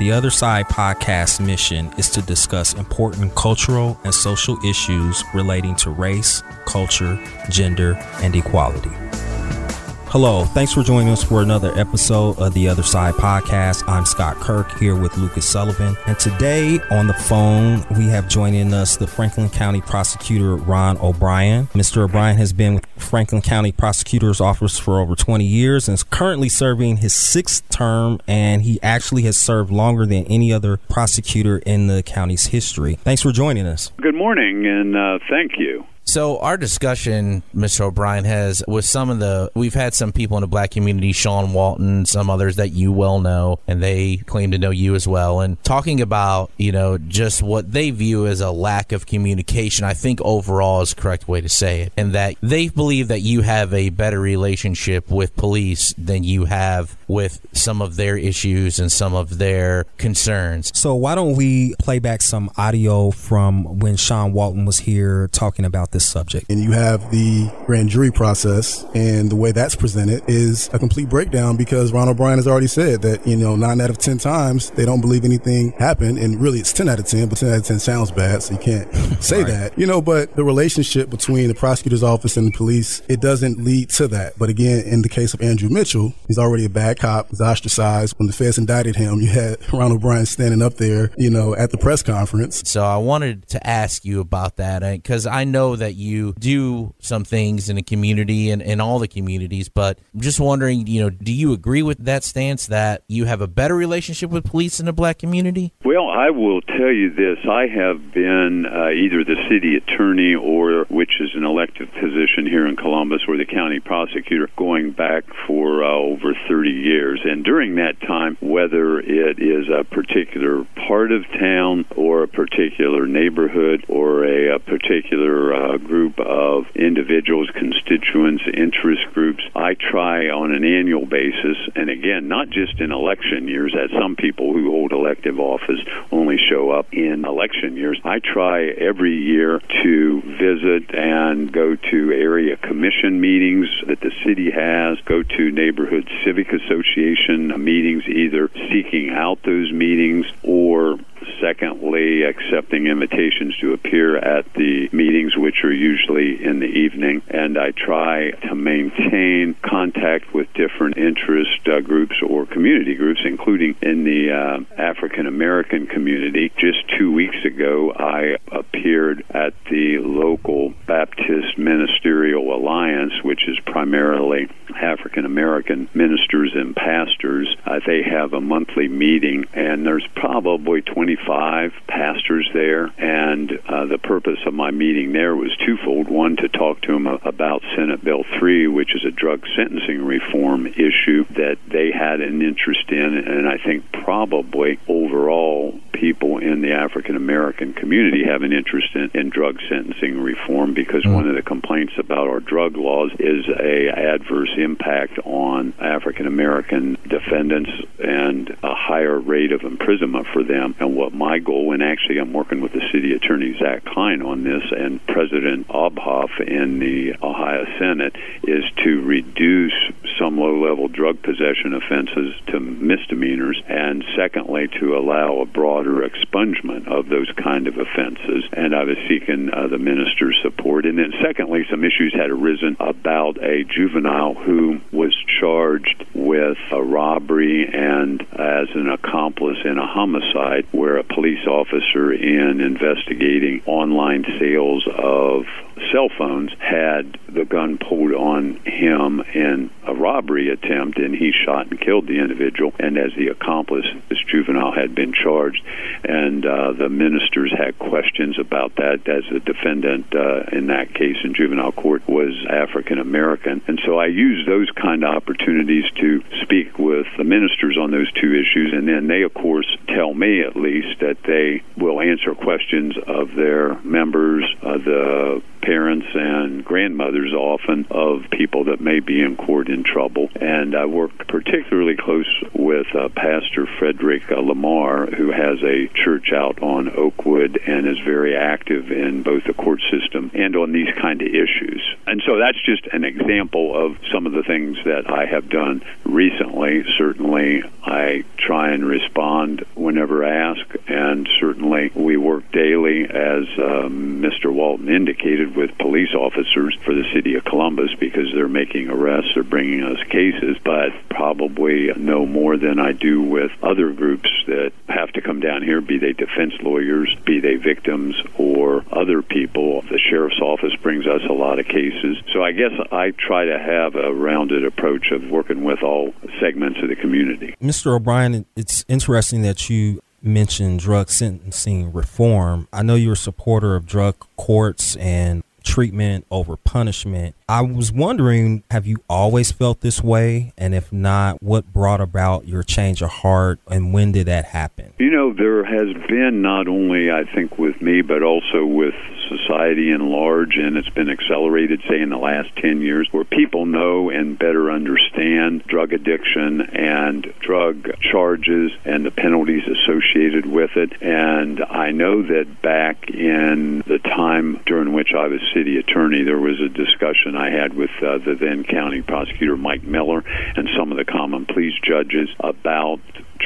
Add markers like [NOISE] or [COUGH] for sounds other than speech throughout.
The Other Side podcast mission is to discuss important cultural and social issues relating to race, culture, gender, and equality. Hello, thanks for joining us for another episode of the Other Side Podcast. I'm Scott Kirk here with Lucas Sullivan. And today on the phone, we have joining us the Franklin County Prosecutor Ron O'Brien. Mr. O'Brien has been with Franklin County Prosecutor's Office for over 20 years and is currently serving his sixth term. And he actually has served longer than any other prosecutor in the county's history. Thanks for joining us. Good morning, and uh, thank you. So our discussion, Mr. O'Brien, has with some of the we've had some people in the black community, Sean Walton, some others that you well know, and they claim to know you as well, and talking about you know just what they view as a lack of communication. I think overall is the correct way to say it, and that they believe that you have a better relationship with police than you have with some of their issues and some of their concerns. So why don't we play back some audio from when Sean Walton was here talking about this subject? And you have the grand jury process, and the way that's presented is a complete breakdown because Ron O'Brien has already said that, you know, nine out of 10 times they don't believe anything happened. And really it's 10 out of 10, but 10 out of 10 sounds bad, so you can't [LAUGHS] say Right. that. You know, but the relationship between the prosecutor's office and the police, it doesn't lead to that. But again, in the case of Andrew Mitchell, he's already a bad cop, he's ostracized. When the feds indicted him, you had [LAUGHS] Ron O'Brien standing up there, you know, at the press conference. So I wanted to ask you about that uh, because I know that you do some things in a community and in all the communities, but I'm just wondering, you know, do you agree with that stance that you have a better relationship with police in the black community? Well, I will tell you this. I have been uh, either the city attorney or, which is an elected position here in Columbus, or the county prosecutor going back for uh, over 30 years. And during that time, whether it is a particular part of town or a particular neighborhood or a, a particular uh, group of individuals, constituents, interest groups, I try on an annual basis, and again, not just in election years, as some people who hold elective office only show up in election years. I try every year to visit and go to area commission meetings that the city has, go to neighborhood civic association meetings, either seeking out those meetings or secondly, accepting invitations to appear at the meetings, which are usually in the evening. And I try to maintain contact with different interest uh, groups or community groups, including in the uh, African American community. Just two weeks ago, I appeared at the local Baptist Ministerial Alliance, which is primarily African American ministers and pastors. Uh, they have a monthly meeting, and there's probably 25 pastors there. And uh, the purpose of my meeting there was twofold: one, to talk to them about Senate Bill 3, which is a drug sentencing reform issue that they had an interest in, and I think probably overall people in the African American community have an interest in, in drug sentencing reform because hmm. one of the complaints about our drug laws is a adverse impact on African American defendants and a higher rate of imprisonment for them. And what my goal, and actually I'm working with the city attorney Zach Klein on this and President Obhof in the Ohio Senate, is to reduce some low-level drug possession offenses to misdemeanors, and secondly to allow a broader expungement of those kind of offenses. And I was seeking uh, the minister's support. And then secondly, some issues had arisen about a juvenile who was charged with a robbery and as an accomplice in a homicide where a police officer in investigating online sales of cell phones had the gun pulled on him in a robbery attempt, and he shot and killed the individual. And as the accomplice, this juvenile had been charged, and uh, the ministers had questions about that. As the defendant uh, in that case in juvenile court was African American, and so I used those kind of opportunities to speak with the ministers on those two issues, and then they, of course, tell me at least that they will answer questions of their members, uh, the parents and grandmothers often of people that may be in court in trouble. And I work particularly close with uh, Pastor Frederick uh, Lamar, who has a church out on Oakwood and is very active in both the court system and on these kind of issues. And so that's just an example of some of the things that I have done recently. Certainly, I try and respond whenever asked, and certainly we work daily, as uh, Mr. Walton indicated, with police officers for the city of Columbus because they're making arrests or bringing us cases, but probably no more than I do with other groups that have to come down here, be they defense lawyers, be they victims, or other people. The sheriff's office brings us a lot of cases. So I guess I try to have a rounded approach of working with all segments of the community. Mr. O'Brien, it's interesting that you mentioned drug sentencing reform. I know you're a supporter of drug courts and treatment over punishment. I was wondering, have you always felt this way? And if not, what brought about your change of heart and when did that happen? You know, there has been not only, I think, with me, but also with society in large, and it's been accelerated, say, in the last 10 years, where people know and better understand drug addiction and drug charges and the penalties associated with it. And I know that back in the time during which I was city attorney, there was a discussion I had with uh, the then county prosecutor Mike Miller and some of the common pleas judges about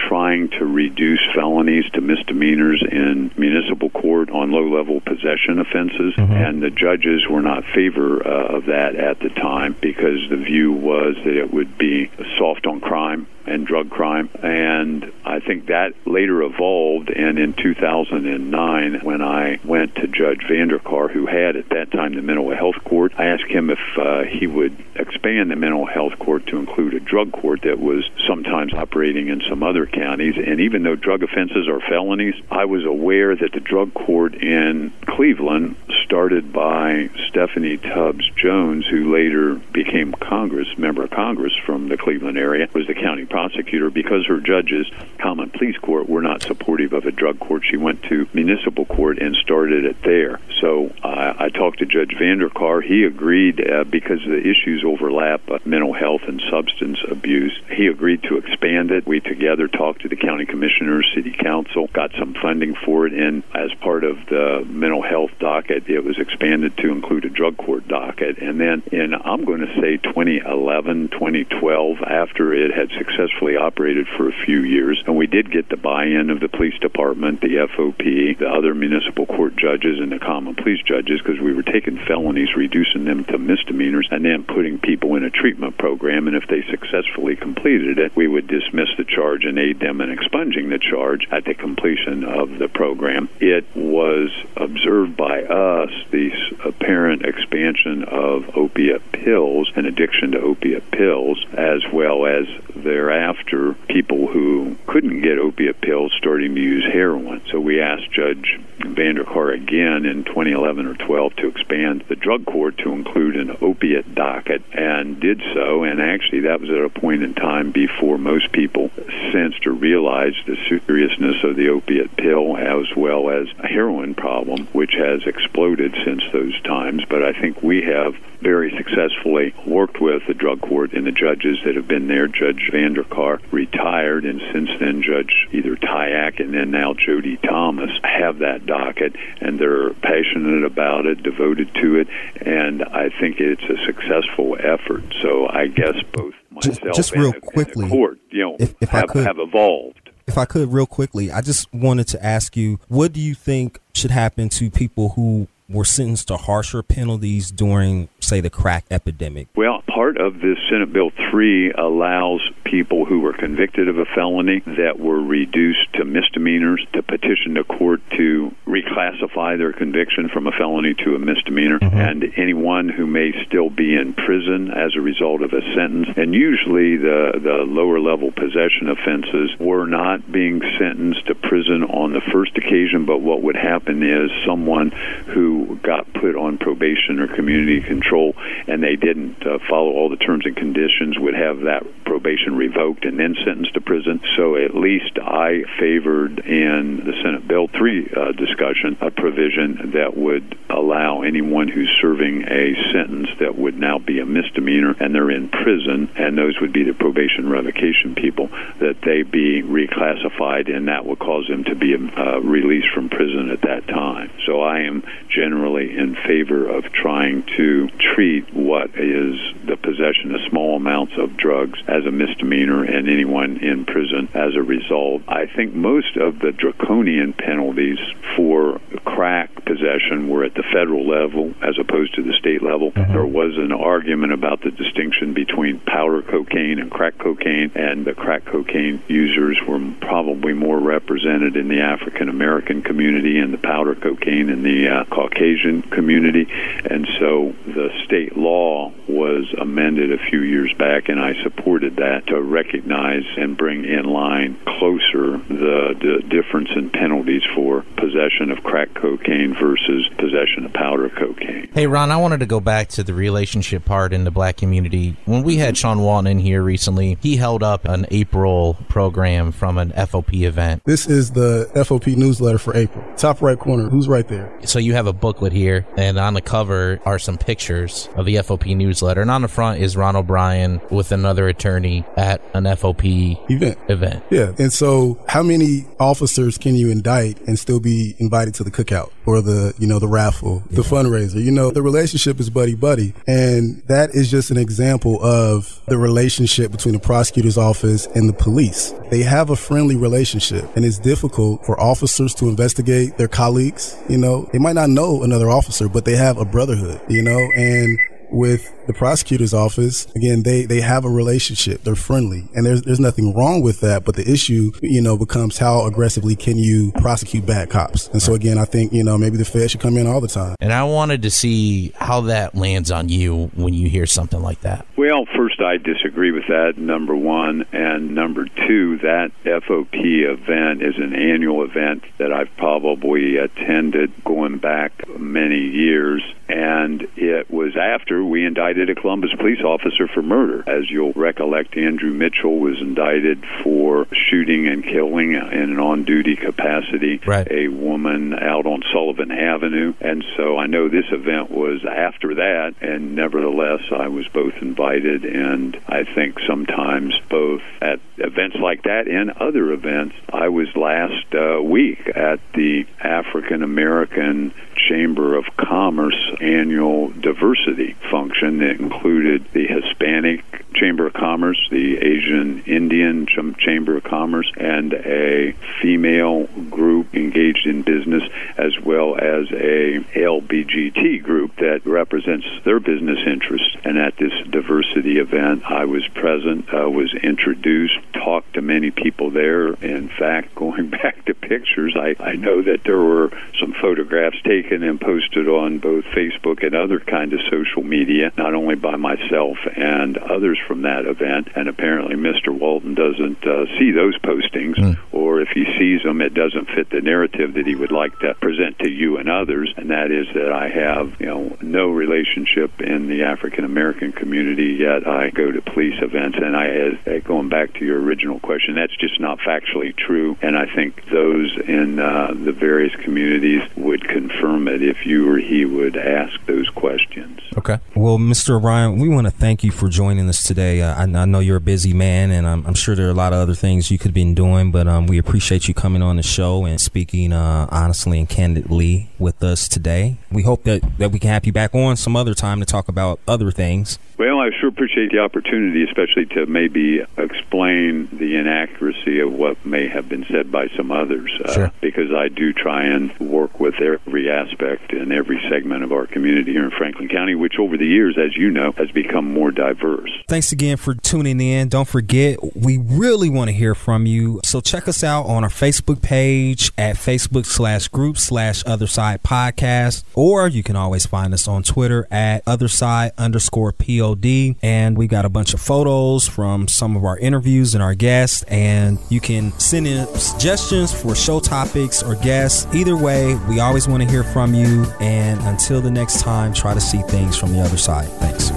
trying to reduce felonies to misdemeanors in municipal court on low level possession offenses. Mm-hmm. And the judges were not favor uh, of that at the time because the view was that it would be soft on crime and drug crime. And I think that later evolved. And in 2009, when I went to Judge VanDerKarr, who had at that time the mental health court, I asked him if uh, he would expand the mental health court to include a drug court that was sometimes operating in some other counties. And even though drug offenses are felonies, I was aware that the drug court in Cleveland, started by Stephanie Tubbs Jones, who later became Congress member of Congress from the Cleveland area, was the county prosecutor because her judges, common pleas court, were not supportive of a drug court. She went to municipal court and started it there. So I talked to Judge VanDerKarr. He agreed uh, because the issues overlap uh, mental health and substance abuse. He agreed to expand it. We together talked to the county commissioners, city council, got some funding for it, and as part of the mental health docket, it was expanded to include a drug court docket. And then in, I'm going to say 2011, 2012, after it had successfully operated for a few years, and we did get the buy-in of the police department, the FOP, the other municipal court judges, and the common pleas judges, because we were taking felonies, reducing them to misdemeanors, and then putting people in a treatment program. And if they successfully completed it, we would dismiss the charge and aid them in expunging the charge at the completion of the program. It was observed by us the apparent expansion of opiate pills and addiction to opiate pills, as well as thereafter people who couldn't get opiate pills starting to use heroin. So we asked Judge VanDerKarr again in 2011 or 12 to expand the drug court to include an opiate docket and did so. And actually, that was at a point in time before most people sensed or realized the seriousness of the opiate pill as well as a heroin problem, which has exploded since those times. But I think we have very successfully worked with the drug court and the judges that have been there. Judge VanDerKarr retired, and since then, Judge either Tyack and then now Jody Thomas have that docket, and they're passionate about it, devoted to it, and I think it's a successful effort. So I guess both myself just, just and, real the, quickly, and court, you know, if, if have, I could, have evolved. If I could, real quickly, I just wanted to ask you, what do you think should happen to people who were sentenced to harsher penalties during, say, the crack epidemic? Well, part of this Senate Bill 3 allows people who were convicted of a felony that were reduced to misdemeanors to petition the court to reclassify their conviction from a felony to a misdemeanor, mm-hmm. and anyone who may still be in prison as a result of a sentence. And usually the, the lower level possession offenses were not being sentenced to prison on the first occasion, but what would happen is someone who got put on probation or community control and they didn't uh, follow all the terms and conditions would have that probation revoked and then sentenced to prison. So at least I favored in the Senate Bill 3 uh, discussion a provision that would allow anyone who's serving a sentence that would now be a misdemeanor and they're in prison, and those would be the probation revocation people, that they be reclassified and that would cause them to be uh, released from prison at that time. So I am generally in favor of trying to treat what is the possession of small amounts of drugs as a misdemeanor and anyone in prison as a result. I think most of the draconian penalties for crack possession were at the federal level as opposed to the state level. Mm-hmm. There was an argument about the distinction between powder cocaine and crack cocaine, and the crack cocaine users were probably more represented in the African American community and the powder cocaine in the uh, Caucasian community. And so the state law was amended a few years back, and I supported that to recognize and bring in line closer the, the difference in penalties for possession of crack cocaine versus possession of powder cocaine. Hey, Ron, I wanted to go back to the relationship part in the black community. When we had Sean Walton in here recently, he held up an April program from an FOP event. This is the FOP newsletter for April. Top right corner, who's right there? So you have a booklet here, and on the cover are some pictures of the FOP newsletter. And on the front is Ron O'Brien with another attorney at an FOP event. Event. Yeah. And so, how many officers can you indict and still be invited to the cookout or the, you know, the raffle, yeah. the fundraiser? You know, the relationship is buddy buddy. And that is just an example of the relationship between the prosecutor's office and the police. They have a friendly relationship and it's difficult for officers to investigate their colleagues. You know, they might not know another officer, but they have a brotherhood, you know, and with the prosecutor's office, again, they, they have a relationship. They're friendly and there's, there's nothing wrong with that. But the issue, you know, becomes how aggressively can you prosecute bad cops? And so again, I think, you know, maybe the Fed should come in all the time. And I wanted to see how that lands on you when you hear something like that. Well, first, I disagree with that, number one. And number two, that FOP event is an annual event that I've probably attended going back many years. And it was after we indicted indicted a Columbus police officer for murder. As you'll recollect, Andrew Mitchell was indicted for shooting and killing in an on duty capacity right. a woman out on Sullivan Avenue. And so I know this event was after that, and nevertheless, I was both invited, and I think sometimes both at events like that and other events. I was last uh, week at the African American Chamber of Commerce annual diversity function that included the Hispanic Chamber of Commerce, the Asian Indian Chamber of Commerce, and a female group engaged in business, as well as a LBGT group that represents their business interests. And at this diversity event, I was present, uh, was introduced, talked to many people there. In fact, [LAUGHS] going back to pictures, I, I know that there were some photographs taken and posted on both Facebook and other kind of social media, not only by myself and others from that event. And apparently, Mr. Walton doesn't uh, see those postings, mm. or if he sees them, it doesn't fit the narrative that he would like to present to you and others. And that is that I have, you know, no relationship in the African American community yet. I go to police events, and I, as, going back to your original question, that's just not factually true. And I think those in uh, the various communities would confirm it if you or he would ask those questions. Okay. Well, Mr. Ryan, we want to thank you for joining us today. Uh, I, I, know you're a busy man, and I'm, I'm, sure there are a lot of other things you could have been doing, but um, we appreciate you coming on the show and speaking uh, honestly and candidly with us today. We hope that, that we can have you back on some other time to talk about other things. Well, I sure appreciate the opportunity, especially to maybe explain explain the inaccuracy of what may have been said by some others. Uh, Sure. Because I do try and work with every aspect and every segment of our community here in Franklin County, which over the years, as you know, has become more diverse. Thanks again for tuning in. Don't forget, we really want to hear from you. So check us out on our Facebook page at Facebook slash group slash other side podcast, or you can always find us on Twitter at other side underscore pod. And we got a bunch of photos from some of our interviews and our guests, and you can send in suggestions for show topics or guests. Either way, we always want to hear from you. And until the next time, try to see things from the other side. Thanks.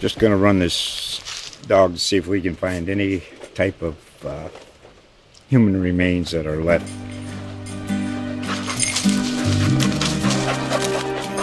Just going to run this dog to see if we can find any type of uh, human remains that are left.